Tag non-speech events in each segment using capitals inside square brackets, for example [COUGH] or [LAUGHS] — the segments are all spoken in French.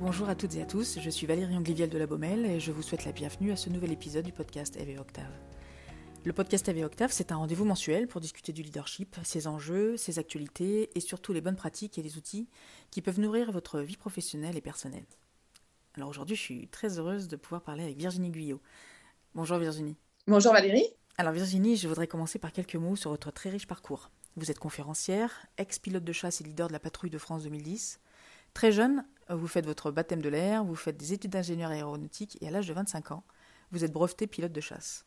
Bonjour à toutes et à tous, je suis Valérie Angliviel de la Baumelle et je vous souhaite la bienvenue à ce nouvel épisode du podcast Eve et Octave. Le podcast Eve et Octave, c'est un rendez-vous mensuel pour discuter du leadership, ses enjeux, ses actualités et surtout les bonnes pratiques et les outils qui peuvent nourrir votre vie professionnelle et personnelle. Alors aujourd'hui, je suis très heureuse de pouvoir parler avec Virginie Guyot. Bonjour Virginie. Bonjour Valérie. Alors Virginie, je voudrais commencer par quelques mots sur votre très riche parcours. Vous êtes conférencière, ex-pilote de chasse et leader de la patrouille de France 2010. Très jeune, vous faites votre baptême de l'air, vous faites des études d'ingénieur aéronautique et à l'âge de 25 ans, vous êtes breveté pilote de chasse.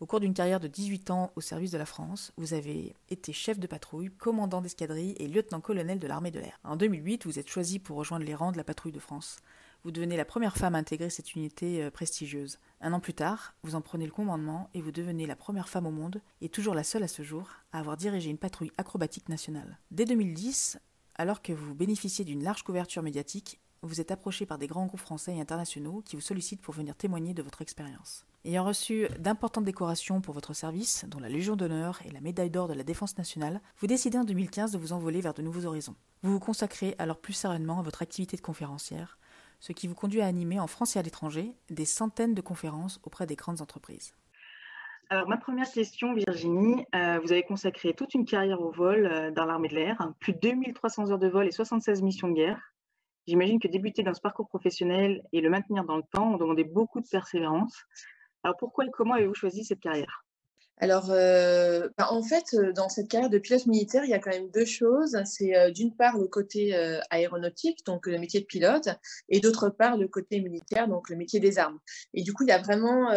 Au cours d'une carrière de 18 ans au service de la France, vous avez été chef de patrouille, commandant d'escadrille et lieutenant-colonel de l'armée de l'air. En 2008, vous êtes choisi pour rejoindre les rangs de la patrouille de France. Vous devenez la première femme à intégrer cette unité euh, prestigieuse. Un an plus tard, vous en prenez le commandement et vous devenez la première femme au monde, et toujours la seule à ce jour, à avoir dirigé une patrouille acrobatique nationale. Dès 2010, alors que vous bénéficiez d'une large couverture médiatique, vous êtes approché par des grands groupes français et internationaux qui vous sollicitent pour venir témoigner de votre expérience. Ayant reçu d'importantes décorations pour votre service, dont la Légion d'honneur et la médaille d'or de la Défense nationale, vous décidez en 2015 de vous envoler vers de nouveaux horizons. Vous vous consacrez alors plus sereinement à votre activité de conférencière, ce qui vous conduit à animer en France et à l'étranger des centaines de conférences auprès des grandes entreprises. Alors, ma première question, Virginie, euh, vous avez consacré toute une carrière au vol euh, dans l'armée de l'air, plus de 2300 heures de vol et 76 missions de guerre. J'imagine que débuter dans ce parcours professionnel et le maintenir dans le temps ont demandé beaucoup de persévérance. Alors, pourquoi et comment avez-vous choisi cette carrière? Alors, euh, bah, en fait, euh, dans cette carrière de pilote militaire, il y a quand même deux choses. C'est euh, d'une part le côté aéronautique, donc le métier de pilote, et d'autre part le côté militaire, donc le métier des armes. Et du coup, il y a vraiment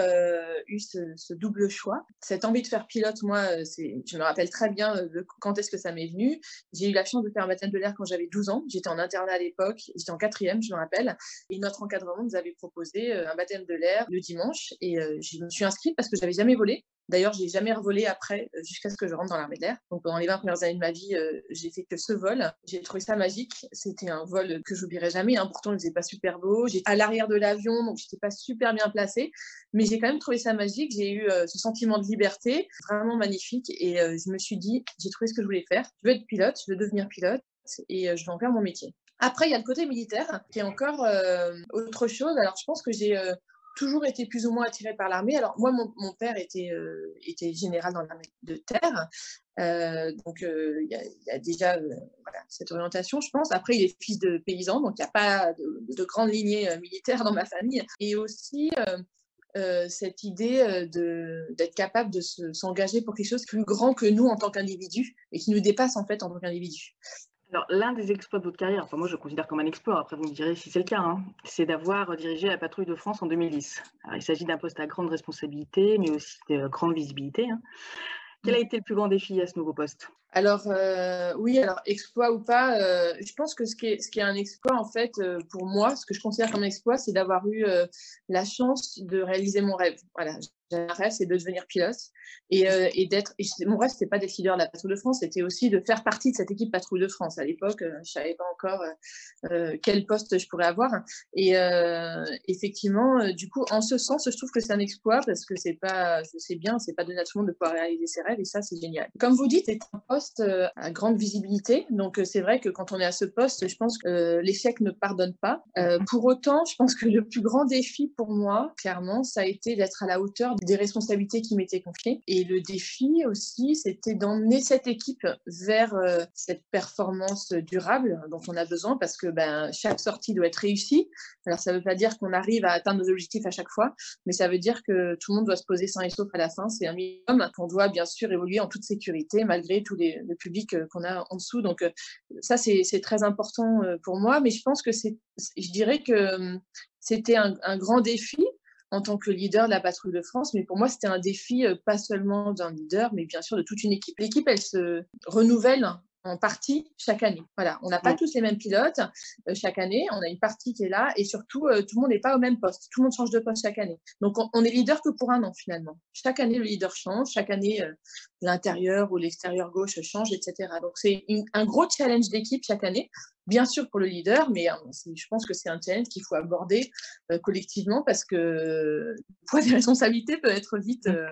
eu ce, double choix. Cette envie de faire pilote, moi, je me rappelle très bien de quand est-ce que ça m'est venu. J'ai eu la chance de faire un baptême de l'air quand j'avais 12 ans. J'étais en internat à l'époque, j'étais en quatrième, je me rappelle. Et notre encadrement nous avait proposé un baptême de l'air le dimanche, et je me suis inscrite parce que j'avais jamais volé. D'ailleurs, je n'ai jamais revolé après, euh, jusqu'à ce que je rentre dans l'armée de l'air. Donc, pendant les 20 premières années de ma vie, euh, j'ai fait que ce vol. J'ai trouvé ça magique. C'était un vol que j'oublierai jamais. Hein. Pourtant, il n'était pas super beau. J'étais à l'arrière de l'avion, donc j'étais pas super bien placée. Mais j'ai quand même trouvé ça magique. J'ai eu euh, ce sentiment de liberté vraiment magnifique. Et je me suis dit, j'ai trouvé ce que je voulais faire. Je veux être pilote, je veux devenir pilote et je vais en faire mon métier. Après, il y a le côté militaire qui est encore autre chose. Alors, je pense que j'ai toujours été plus ou moins attirée par l'armée. Alors moi, mon, père était, euh, était général dans l'armée de terre, euh, donc euh, il y, a déjà cette orientation, je pense. Après, il est fils de paysan, donc il n'y a pas de, de, grande lignée militaire dans ma famille. Et aussi cette idée d'être capable de s'engager pour quelque chose plus grand que nous en tant qu'individu et qui nous dépasse en fait en tant qu'individu. Alors, l'un des exploits de votre carrière, enfin moi je considère comme un exploit, après vous me direz si c'est le cas, hein, c'est d'avoir dirigé la patrouille de France en 2010. Alors, il s'agit d'un poste à grande responsabilité, mais aussi de grande visibilité. Hein. Quel a été le plus grand défi à ce nouveau poste? Alors euh, oui, alors exploit ou pas, euh, je pense que ce qui, est, ce qui est un exploit en fait euh, pour moi, ce que je considère comme un exploit, c'est d'avoir eu la chance de réaliser mon rêve. Voilà, un rêve, c'est de devenir pilote et, d'être. mon rêve, c'était pas d'être leader de la patrouille de France, c'était aussi de faire partie de cette équipe patrouille de France. À l'époque, je savais pas encore quel poste je pourrais avoir. Et effectivement, du coup, en ce sens, je trouve que c'est un exploit parce que c'est pas, je sais bien, c'est pas donné à tout le monde de pouvoir réaliser ses rêves et ça, c'est génial. Comme vous dites, c'est un poste à grande visibilité, donc c'est vrai que quand on est à ce poste, je pense que l'échec ne pardonne pas. pour autant, je pense que le plus grand défi pour moi, clairement, ça a été d'être à la hauteur des responsabilités qui m'étaient confiées. Et le défi aussi, c'était d'emmener cette équipe vers euh, cette performance durable dont on a besoin parce que ben, chaque sortie doit être réussie. Alors, ça ne veut pas dire qu'on arrive à atteindre nos objectifs à chaque fois, mais ça veut dire que tout le monde doit se poser sans et sauf à la fin. C'est un minimum qu'on doit bien sûr évoluer en toute sécurité malgré tout les, le public euh, qu'on a en dessous. Donc, euh, ça, c'est très important pour moi, mais je pense que c'est, je dirais que hum, c'était un, un grand défi en tant que leader de la patrouille de France. Mais pour moi, c'était un défi euh, pas seulement d'un leader, mais bien sûr de toute une équipe. L'équipe, elle se renouvelle en partie chaque année. Voilà, on n'a pas tous les mêmes pilotes euh, chaque année, on a une partie qui est là et surtout euh, tout le monde n'est pas au même poste, tout le monde change de poste chaque année. Donc on, est leader que pour un an finalement. Chaque année le leader change, chaque année l'intérieur ou l'extérieur gauche change, etc. Donc c'est un gros challenge d'équipe chaque année bien sûr pour le leader, mais hein, je pense que c'est un challenge qu'il faut aborder euh, collectivement parce que le poids des responsabilités peut être vite euh,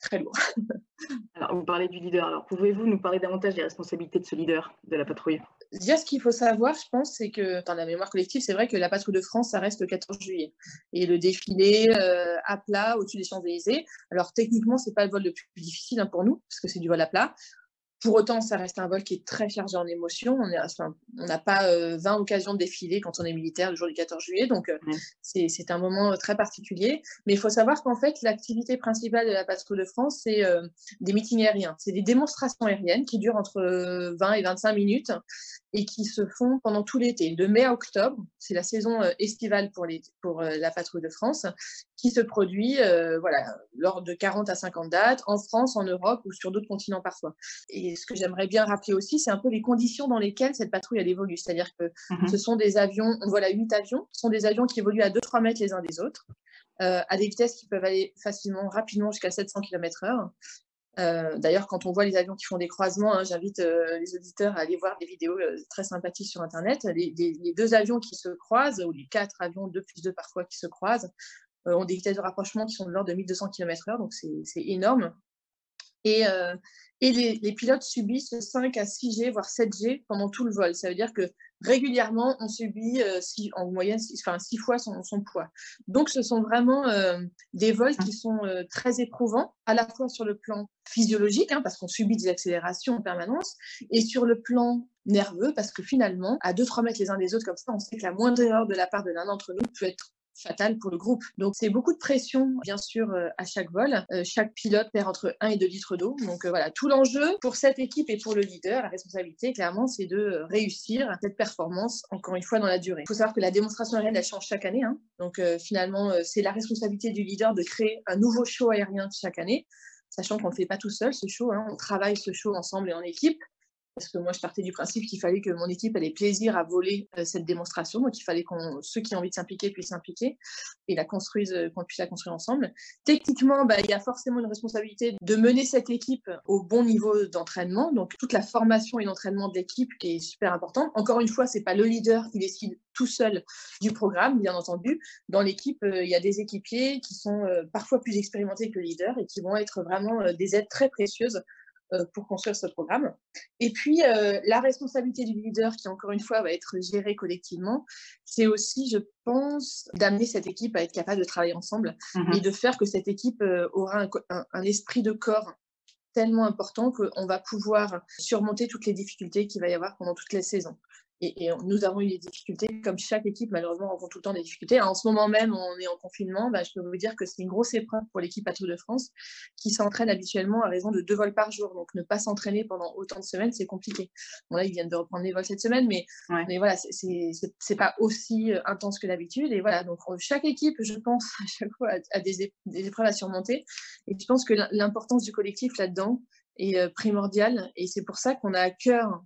très lourd. [LAUGHS] Alors, vous parlez du leader. Alors, pouvez-vous nous parler davantage des responsabilités de ce leader de la patrouille? Déjà, ce qu'il faut savoir, je pense, c'est que dans la mémoire collective, c'est vrai que la patrouille de France, ça reste le 14 juillet. Et le défilé euh, à plat au-dessus des Champs-Élysées. Alors, techniquement, c'est pas le vol le plus difficile hein, pour nous, parce que c'est du vol à plat. Pour autant, ça reste un vol qui est très chargé en émotions. On n'a pas 20 euh, occasions de défiler quand on est militaire le jour du 14 juillet, donc euh, c'est un moment euh, très particulier. Mais il faut savoir qu'en fait, l'activité principale de la patrouille de France, c'est des meetings aériens. C'est des démonstrations aériennes qui durent entre 20 et 25 minutes et qui se font pendant tout l'été, de mai à octobre. C'est la saison estivale pour, les, pour la patrouille de France, qui se produit voilà, lors de 40 à 50 dates, en France, en Europe ou sur d'autres continents parfois. Et ce que j'aimerais bien rappeler aussi, c'est un peu les conditions dans lesquelles cette patrouille elle évolue. C'est-à-dire que mhm. ce sont des avions, on voit là huit avions, ce sont des avions qui évoluent à 2-3 mètres les uns des autres, euh, à des vitesses qui peuvent aller facilement, rapidement jusqu'à 700 km/h. Euh, d'ailleurs, quand on voit les avions qui font des croisements, hein, j'invite euh, les auditeurs à aller voir des vidéos très sympathiques sur Internet. Les, les, deux avions qui se croisent, ou les quatre avions, deux plus deux parfois, qui se croisent, ont des vitesses de rapprochement qui sont de l'ordre de 1200 km/h, donc c'est énorme. Et, et les, pilotes subissent 5 à 6G, voire 7G pendant tout le vol. Ça veut dire que régulièrement, on subit euh, en moyenne 6 enfin, fois son, poids. Donc, ce sont vraiment euh, des vols qui sont euh, très éprouvants, à la fois sur le plan physiologique, hein, parce qu'on subit des accélérations en permanence, et sur le plan nerveux, parce que finalement, à 2-3 mètres les uns des autres, comme ça, on sait que la moindre erreur de la part de l'un d'entre nous peut être fatal pour le groupe. Donc c'est beaucoup de pression, bien sûr, euh, à chaque vol. Euh, chaque pilote perd entre 1 et 2 litres d'eau. Donc euh, voilà, tout l'enjeu pour cette équipe et pour le leader, la responsabilité, clairement, c'est de réussir cette performance, encore une fois, dans la durée. Il faut savoir que la démonstration aérienne, elle change chaque année. Hein. Donc finalement, c'est la responsabilité du leader de créer un nouveau show aérien chaque année sachant qu'on ne fait pas tout seul, ce show. Hein. On travaille ce show ensemble et en équipe parce que moi, je partais du principe qu'il fallait que mon équipe ait plaisir à voler euh, cette démonstration. Donc, il fallait que ceux qui ont envie de s'impliquer puissent s'impliquer et la construisent, euh, qu'on puisse la construire ensemble. Techniquement, bah, il y a forcément une responsabilité de mener cette équipe au bon niveau d'entraînement. Donc, toute la formation et l'entraînement de l'équipe qui est super importante. Encore une fois, c'est pas le leader qui décide tout seul du programme, bien entendu. Dans l'équipe, euh, il y a des équipiers qui sont parfois plus expérimentés que le leader et qui vont être vraiment des aides très précieuses pour construire ce programme. Et puis, euh, la responsabilité du leader, qui encore une fois va être gérée collectivement, c'est aussi, je pense, d'amener cette équipe à être capable de travailler ensemble mmh et de faire que cette équipe euh, aura un, esprit de corps tellement important qu'on va pouvoir surmonter toutes les difficultés qu'il va y avoir pendant toutes les saisons. Et, nous avons eu des difficultés, comme chaque équipe, malheureusement, rencontre tout le temps des difficultés. en ce moment même, on est en confinement. Bah, je peux vous dire que c'est une grosse épreuve pour l'équipe Tour de France qui s'entraîne habituellement à raison de deux vols par jour. Donc, ne pas s'entraîner pendant autant de semaines, c'est compliqué. Bon, là, ils viennent de reprendre les vols cette semaine, mais, mais voilà, c'est pas aussi euh, intense que d'habitude. Et voilà, donc euh, chaque équipe, je pense, [LAUGHS] à chaque fois, a, des, des épreuves à surmonter. Et je pense que l'importance du collectif là-dedans est euh, primordiale. Et c'est pour ça qu'on a à cœur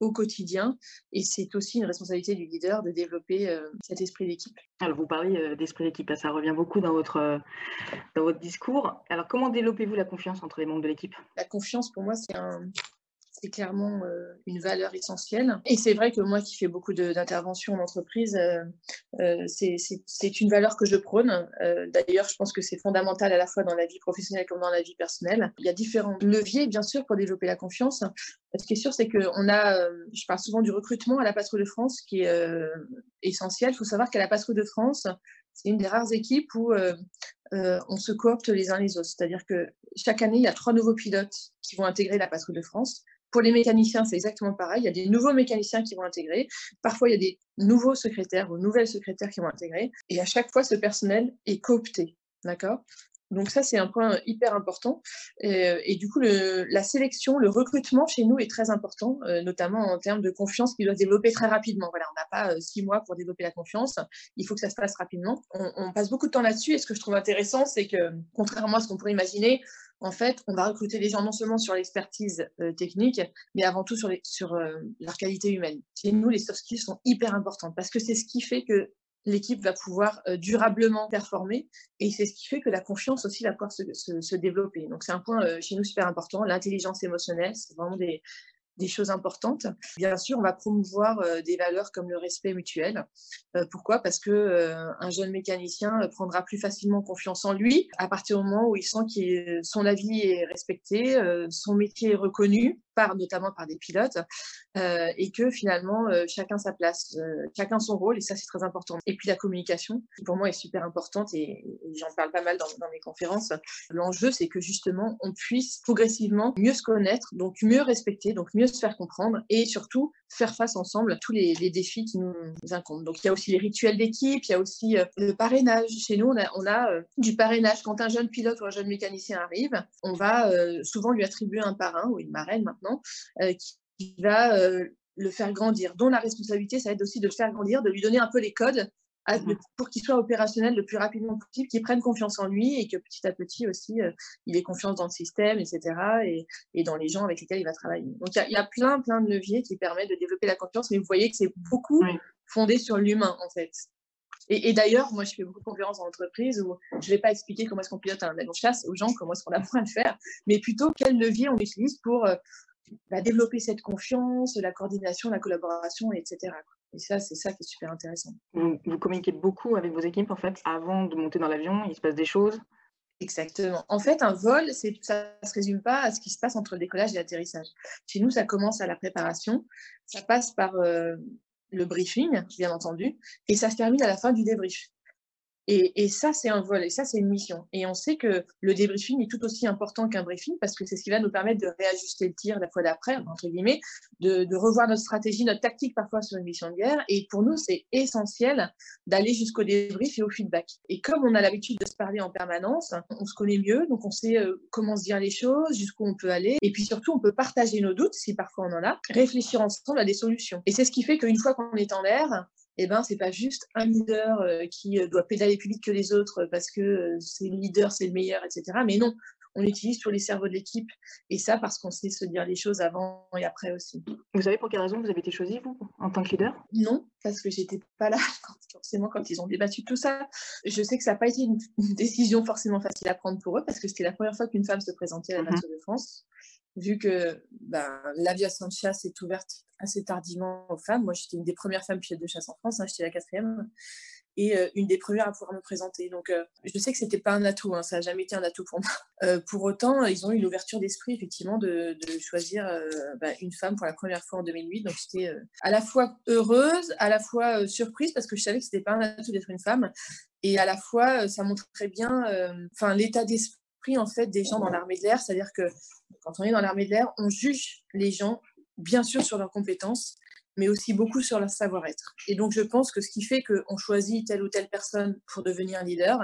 au quotidien. Et c'est aussi une responsabilité du leader de développer euh, cet esprit d'équipe. Alors, vous parlez euh, d'esprit d'équipe, ça revient beaucoup dans votre, euh, dans votre discours. Alors, comment développez-vous la confiance entre les membres de l'équipe? La confiance, pour moi, c'est un, c'est clairement euh, une valeur essentielle. Et c'est vrai que moi qui fais beaucoup d'interventions en entreprise, euh, euh, c'est une valeur que je prône. D'ailleurs, je pense que c'est fondamental à la fois dans la vie professionnelle comme dans la vie personnelle. Il y a différents leviers, bien sûr, pour développer la confiance. Ce qui est sûr, c'est qu'on a, je parle souvent du recrutement à la Patrouille de France, qui est essentiel. Il faut savoir qu'à la Patrouille de France, c'est une des rares équipes où on se coopte les uns les autres. C'est-à-dire que chaque année, il y a trois nouveaux pilotes qui vont intégrer la Patrouille de France. Pour les mécaniciens, c'est exactement pareil. Il y a des nouveaux mécaniciens qui vont intégrer. Parfois, il y a des nouveaux secrétaires ou nouvelles secrétaires qui vont intégrer. Et à chaque fois, ce personnel est coopté. D'accord? Donc ça, c'est un point hyper important. Et, du coup, la sélection, le recrutement chez nous est très important, euh, notamment en termes de confiance qui doit se développer très rapidement. Voilà, on n'a pas euh, six mois pour développer la confiance. Il faut que ça se passe rapidement. On passe beaucoup de temps là-dessus. Et ce que je trouve intéressant, c'est que, contrairement à ce qu'on pourrait imaginer, en fait, on va recruter les gens non seulement sur l'expertise euh, technique, mais avant tout sur, sur euh, leur qualité humaine. Chez nous, les soft skills sont hyper importantes parce que c'est ce qui fait que l'équipe va pouvoir durablement performer. Et c'est ce qui fait que la confiance aussi va pouvoir se, développer. Donc c'est un point chez nous super important. L'intelligence émotionnelle, c'est vraiment des, des choses importantes. Bien sûr, on va promouvoir euh, des valeurs comme le respect mutuel. Euh, pourquoi? Parce que euh, un jeune mécanicien prendra plus facilement confiance en lui à partir du moment où il sent que son avis est respecté, son métier est reconnu, par notamment par des pilotes, et que finalement chacun sa place, chacun son rôle, et ça c'est très important. Et puis la communication, pour moi est super importante, et, j'en parle pas mal dans, mes conférences. L'enjeu, c'est que justement on puisse progressivement mieux se connaître, donc mieux respecter, donc mieux se faire comprendre et surtout faire face ensemble à tous les, défis qui nous incombent. Donc il y a aussi les rituels d'équipe, il y a aussi euh, le parrainage. Chez nous, on a, euh, du parrainage. Quand un jeune pilote ou un jeune mécanicien arrive, on va euh, souvent lui attribuer un parrain ou une marraine maintenant qui, va le faire grandir, dont la responsabilité, ça va être aussi de le faire grandir, de lui donner un peu les codes Mmh pour qu'il soit opérationnel le plus rapidement possible, qu'il prenne confiance en lui et que petit à petit aussi, euh, il ait confiance dans le système, etc. Et, et, dans les gens avec lesquels il va travailler. Donc il y, a plein, plein de leviers qui permettent de développer la confiance, mais vous voyez que c'est beaucoup fondé sur l'humain en fait. Et, d'ailleurs, moi, je fais beaucoup de conférences en entreprise où je ne vais pas expliquer comment est-ce qu'on pilote un avion de chasse aux gens, comment est-ce qu'on apprend à le faire, mais plutôt quel levier on utilise pour euh, bah, développer cette confiance, la coordination, la collaboration, etc. Et ça, c'est ça qui est super intéressant. Vous, communiquez beaucoup avec vos équipes, en fait, avant de monter dans l'avion, il se passe des choses Exactement. En fait, un vol, ça ne se résume pas à ce qui se passe entre le décollage et l'atterrissage. Chez nous, ça commence à la préparation, ça passe par euh, le briefing, bien entendu, et ça se termine à la fin du débrief. Et, ça, c'est un vol, et ça, c'est une mission. Et on sait que le débriefing est tout aussi important qu'un briefing parce que c'est ce qui va nous permettre de réajuster le tir la fois d'après, entre guillemets, de, revoir notre stratégie, notre tactique parfois sur une mission de guerre. Et pour nous, c'est essentiel d'aller jusqu'au débrief et au feedback. Et comme on a l'habitude de se parler en permanence, on se connaît mieux, donc on sait euh, comment se dire les choses, jusqu'où on peut aller. Et puis surtout, on peut partager nos doutes, si parfois on en a, réfléchir ensemble à des solutions. Et c'est ce qui fait qu'une fois qu'on est en l'air, eh ben, c'est pas juste un leader euh, qui euh, doit pédaler plus vite que les autres parce que euh, c'est le leader, c'est le meilleur, etc. Mais non, on utilise tous les cerveaux de l'équipe. Et ça, parce qu'on sait se dire les choses avant et après aussi. Vous savez pour quelle raison vous avez été choisi, vous, en tant que leader? Non, parce que j'étais pas là, [LAUGHS] forcément, quand ils ont débattu tout ça. Je sais que ça n'a pas été une, décision forcément facile à prendre pour eux, parce que c'était la première fois qu'une femme se présentait à la mmh de France vu que ben, l'aviation de chasse est ouverte assez tardivement aux femmes. Moi, j'étais une des premières femmes pilotes de chasse en France, hein, j'étais la quatrième, et euh, une des premières à pouvoir me présenter. Donc, euh, je sais que c'était pas un atout, hein, ça n'a jamais été un atout pour moi. [LAUGHS] Euh, pour autant, ils ont eu l'ouverture d'esprit, effectivement, de, choisir ben, une femme pour la première fois en 2008. Donc, j'étais à la fois heureuse, à la fois surprise, parce que je savais que c'était pas un atout d'être une femme, et à la fois, ça montrait bien l'état d'esprit en fait des gens dans l'armée de l'air, c'est-à-dire que quand on est dans l'armée de l'air, on juge les gens, bien sûr, sur leurs compétences, mais aussi beaucoup sur leur savoir-être. Et donc, je pense que ce qui fait qu'on choisit telle ou telle personne pour devenir leader,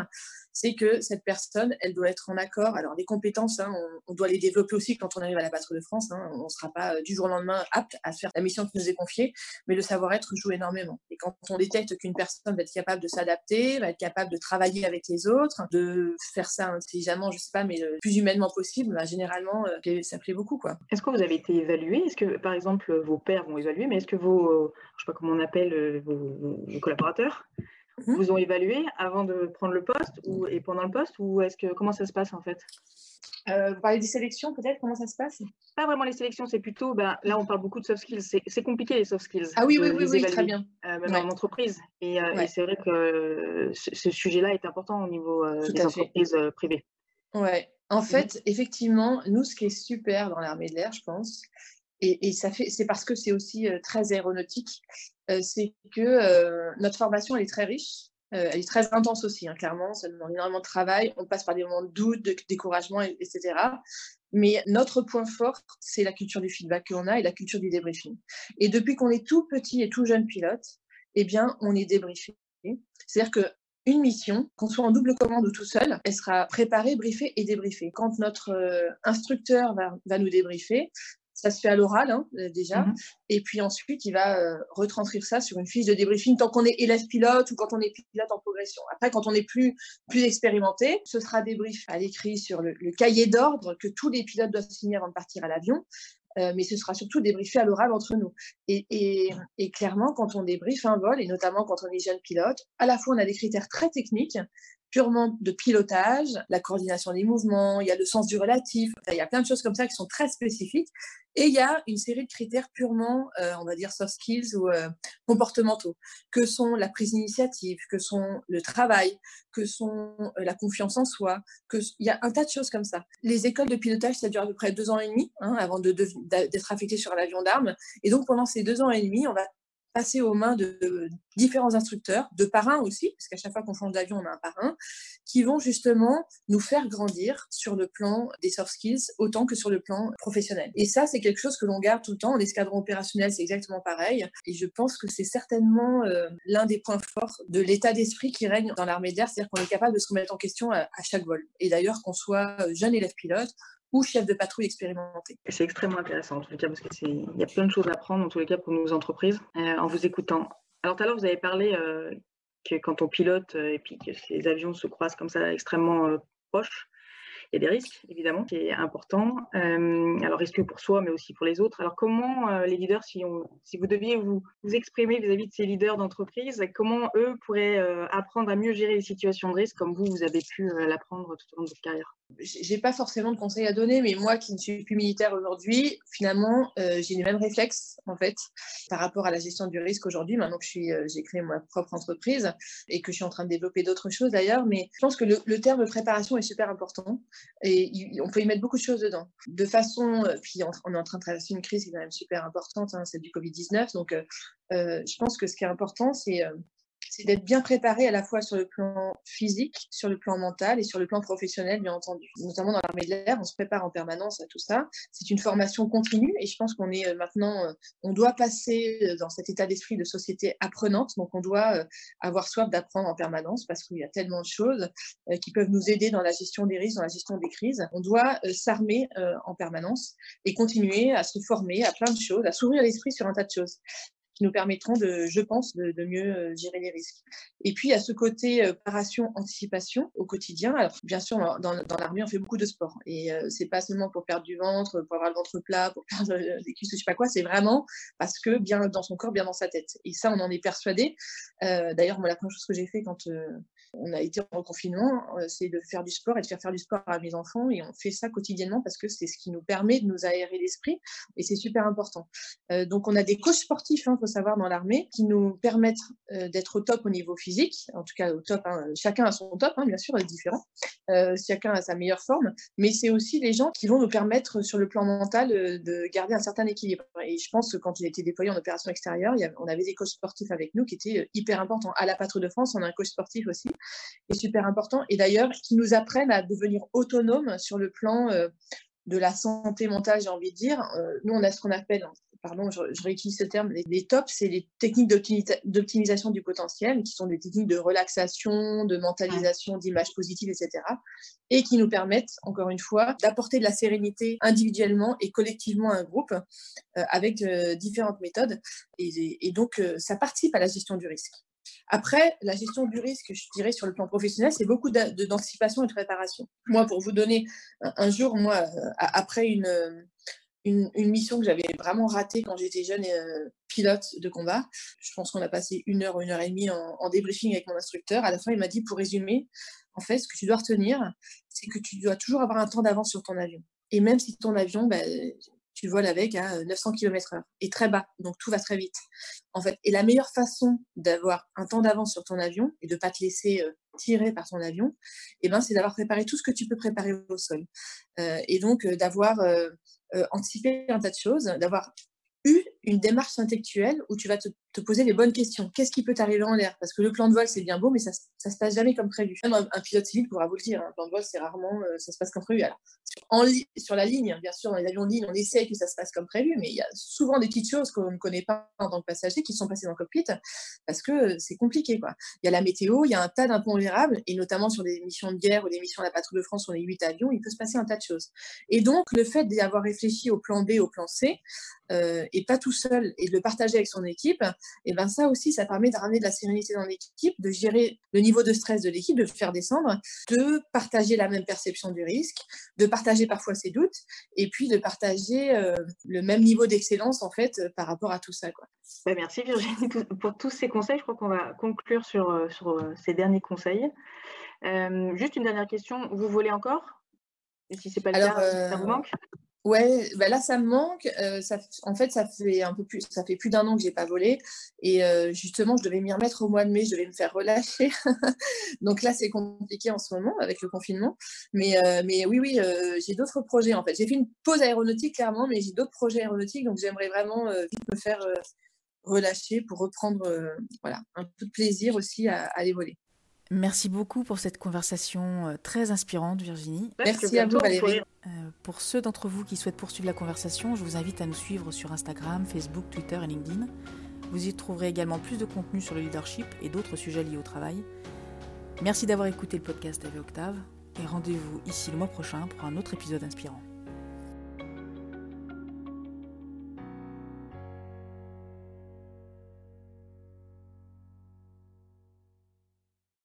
c'est que cette personne, elle doit être en accord. Alors, les compétences, hein, on, doit les développer aussi quand on arrive à la patrouille de France. Hein. On ne sera pas euh, du jour au lendemain apte à faire la mission qui nous est confiée, mais le savoir-être joue énormément. Et quand on détecte qu'une personne va être capable de s'adapter, va être capable de travailler avec les autres, de faire ça intelligemment, je ne sais pas, mais le plus humainement possible, bah, généralement, euh, ça plaît beaucoup. Est-ce que vous avez été évalué? Est-ce que, par exemple, vos pères vont évaluer, mais est-ce que vos, euh, je sais pas comment on appelle, vos collaborateurs Mhm. vous ont évalué avant de prendre le poste ou, et pendant le poste ou est-ce que comment ça se passe en fait? Euh, vous parlez des sélections peut-être Comment ça se passe? Pas vraiment les sélections, c'est plutôt, ben, là on parle beaucoup de soft skills, c'est compliqué les soft skills. Ah oui, oui, oui, oui, très bien. Euh, même en entreprise. Et, euh, c'est vrai que ce, sujet-là est important au niveau des entreprises privées. Ouais. En mhm. fait, effectivement, nous, ce qui est super dans l'armée de l'air, je pense, et, ça fait, c'est parce que c'est aussi très aéronautique, euh, c'est que euh, notre formation, elle est très riche. Euh, elle est très intense aussi, hein, clairement. Ça demande énormément de travail. On passe par des moments de doute, de découragement, etc. Mais notre point fort, c'est la culture du feedback qu'on a et la culture du débriefing. Et depuis qu'on est tout petit et tout jeune pilote, eh bien, on est débriefé. C'est-à-dire que une mission, qu'on soit en double commande ou tout seul, elle sera préparée, briefée et débriefée. Quand notre instructeur va, nous débriefer, ça se fait à l'oral hein, euh, déjà. Mhm. Et puis ensuite, il va euh, retranscrire ça sur une fiche de débriefing tant qu'on est élève pilote ou quand on est pilote en progression. Après, quand on est plus, plus expérimenté, ce sera débrief à l'écrit sur le, cahier d'ordre que tous les pilotes doivent signer avant de partir à l'avion. mais ce sera surtout débriefé à l'oral entre nous. Et, et, clairement, quand on débriefe un vol, et notamment quand on est jeune pilote, à la fois on a des critères très techniques, purement de pilotage, la coordination des mouvements, il y a le sens du relatif, il y a plein de choses comme ça qui sont très spécifiques. Et il y a une série de critères purement, euh, on va dire, soft skills ou euh, comportementaux, que sont la prise d'initiative, que sont le travail, que sont euh, la confiance en soi, que il y a un tas de choses comme ça. Les écoles de pilotage, ça dure à peu près deux ans et demi hein, avant d'être affecté sur un avion d'armes. Et donc pendant ces deux ans et demi, on va passer aux mains de différents instructeurs, de parrains aussi, parce qu'à chaque fois qu'on change d'avion, on a un parrain, qui vont justement nous faire grandir sur le plan des soft skills autant que sur le plan professionnel. Et ça, c'est quelque chose que l'on garde tout le temps. En escadron opérationnel, c'est exactement pareil. Et je pense que c'est certainement euh, l'un des points forts de l'état d'esprit qui règne dans l'armée d'air, c'est-à-dire qu'on est capable de se remettre en question à, à chaque vol. Et d'ailleurs, qu'on soit jeune élève pilote ou chef de patrouille expérimenté. C'est extrêmement intéressant en tout cas parce qu'il y a plein de choses à apprendre en tous les cas pour nos entreprises euh, en vous écoutant. Alors tout à l'heure vous avez parlé euh, que quand on pilote euh, et puis que ces avions se croisent comme ça extrêmement proches, il y a des risques, évidemment, qui est important. Alors, risque pour soi, mais aussi pour les autres. Alors, comment les leaders, si, vous deviez vous, exprimer vis-à-vis de ces leaders d'entreprise, comment eux pourraient apprendre à mieux gérer les situations de risque comme vous, vous avez pu l'apprendre tout au long de votre carrière? J'ai pas forcément de conseils à donner, mais moi qui ne suis plus militaire aujourd'hui, finalement, j'ai les mêmes réflexes, en fait, par rapport à la gestion du risque aujourd'hui. Maintenant que j'ai créé ma propre entreprise et que je suis en train de développer d'autres choses d'ailleurs, mais je pense que le, terme préparation est super important. Et on peut y mettre beaucoup de choses dedans. De façon, euh, puis on, est en train de traverser une crise qui est quand même super importante, hein, celle du Covid-19. Donc, euh, euh, je pense que ce qui est important, c'est c'est d'être bien préparé à la fois sur le plan physique, sur le plan mental et sur le plan professionnel, bien entendu. Notamment dans l'armée de l'air, on se prépare en permanence à tout ça. C'est une formation continue et je pense qu'on est euh, maintenant, euh, on doit passer euh, dans cet état d'esprit de société apprenante. Donc, on doit avoir soif d'apprendre en permanence parce qu'il y a tellement de choses qui peuvent nous aider dans la gestion des risques, dans la gestion des crises. On doit s'armer en permanence et continuer à se former à plein de choses, à s'ouvrir l'esprit sur un tas de choses nous permettront, de, je pense, de, mieux euh, gérer les risques. Et puis, à ce côté euh, préparation, anticipation au quotidien. Alors, bien sûr, dans, l'armée, on fait beaucoup de sport. Et euh, c'est pas seulement pour perdre du ventre, pour avoir le ventre plat, pour perdre des cuisses, je sais pas quoi. C'est vraiment parce que bien dans son corps, bien dans sa tête. Et ça, on en est persuadé. D'ailleurs, moi, la première chose que j'ai fait quand on a été en confinement, c'est de faire du sport et de faire faire du sport à mes enfants. Et on fait ça quotidiennement parce que c'est ce qui nous permet de nous aérer l'esprit. Et c'est super important. donc, on a des coachs sportifs, hein, faut savoir, dans l'armée, qui nous permettent euh, d'être au top au niveau physique, en tout cas au top, hein. chacun a son top, hein, bien sûr, est différent, euh, chacun a sa meilleure forme, mais c'est aussi les gens qui vont nous permettre sur le plan mental euh, de garder un certain équilibre. Et je pense que quand j'ai été déployé en opération extérieure, on avait des coachs sportifs avec nous qui étaient hyper importants. À la patrouille de France, on a un coach sportif aussi, est super important, et d'ailleurs qui nous apprennent à devenir autonomes sur le plan de la santé mentale, j'ai envie de dire. nous, on a ce qu'on appelle pardon, je, réutilise ce terme, les, tops, c'est les techniques d'optimisation du potentiel, qui sont des techniques de relaxation, de mentalisation, d'image positive, etc. Et qui nous permettent, encore une fois, d'apporter de la sérénité individuellement et collectivement à un groupe euh, avec euh, différentes méthodes. Et, donc, euh, ça participe à la gestion du risque. Après, la gestion du risque, je dirais, sur le plan professionnel, c'est beaucoup d'anticipation et de préparation. Moi, pour vous donner un, jour, moi, après une, une, mission que j'avais vraiment ratée quand j'étais jeune euh, pilote de combat. Je pense qu'on a passé une heure, une heure et demie en, débriefing avec mon instructeur. À la fin, il m'a dit, pour résumer, en fait, ce que tu dois retenir, c'est que tu dois toujours avoir un temps d'avance sur ton avion. Et même si ton avion, bah, tu voles avec à 900 km/h et très bas, donc tout va très vite. En fait, et la meilleure façon d'avoir un temps d'avance sur ton avion et de pas te laisser euh, tirer par ton avion, eh ben, c'est d'avoir préparé tout ce que tu peux préparer au sol. Euh, et donc d'avoir euh, anticiper un tas de choses, d'avoir eu une démarche intellectuelle où tu vas te, poser les bonnes questions. Qu'est-ce qui peut t'arriver en l'air? Parce que le plan de vol, c'est bien beau, mais ça ne se passe jamais comme prévu. Un, pilote civil pourra vous le dire, un plan de vol, c'est rarement, euh, ça se passe comme prévu. Alors, sur, la ligne, bien sûr, dans les avions de ligne, on essaie que ça se passe comme prévu, mais il y a souvent des petites choses qu'on ne connaît pas en tant que passager qui sont passées dans le cockpit parce que c'est compliqué. Quoi. Il y a la météo, il y a un tas d'impondérables, et notamment sur des missions de guerre ou des missions à la patrouille de France sur les huit avions, il peut se passer un tas de choses. Et donc, le fait d'y avoir réfléchi au plan B, au plan C, euh, et pas tout seul et de le partager avec son équipe, et ben ça aussi, ça permet de ramener de la sérénité dans l'équipe, de gérer le niveau de stress de l'équipe, de le faire descendre, de partager la même perception du risque, de partager parfois ses doutes, et puis de partager euh, le même niveau d'excellence en fait par rapport à tout ça. Quoi. Bah, merci Virginie pour tous ces conseils. Je crois qu'on va conclure sur, euh, sur euh, ces derniers conseils. juste une dernière question. Vous volez encore? Et si ce n'est pas le cas, ça vous manque? Ouais, bah là ça me manque. Euh, ça, en fait, ça fait un peu plus, ça fait plus d'un an que j'ai pas volé, et euh, justement, je devais m'y remettre au mois de mai. Je devais me faire relâcher. [LAUGHS] donc là, c'est compliqué en ce moment avec le confinement. Mais, euh, mais oui, oui, j'ai d'autres projets en fait. J'ai fait une pause aéronautique clairement, mais j'ai d'autres projets aéronautiques, donc j'aimerais vraiment vite me faire relâcher pour reprendre, voilà, un peu de plaisir aussi à aller voler. Merci beaucoup pour cette conversation euh, très inspirante, Virginie. Merci à vous, Valérie. Euh, pour ceux d'entre vous qui souhaitent poursuivre la conversation, je vous invite à nous suivre sur Instagram, Facebook, Twitter et LinkedIn. Vous y trouverez également plus de contenu sur le leadership et d'autres sujets liés au travail. Merci d'avoir écouté le podcast d'Ave Octave et rendez-vous ici le mois prochain pour un autre épisode inspirant.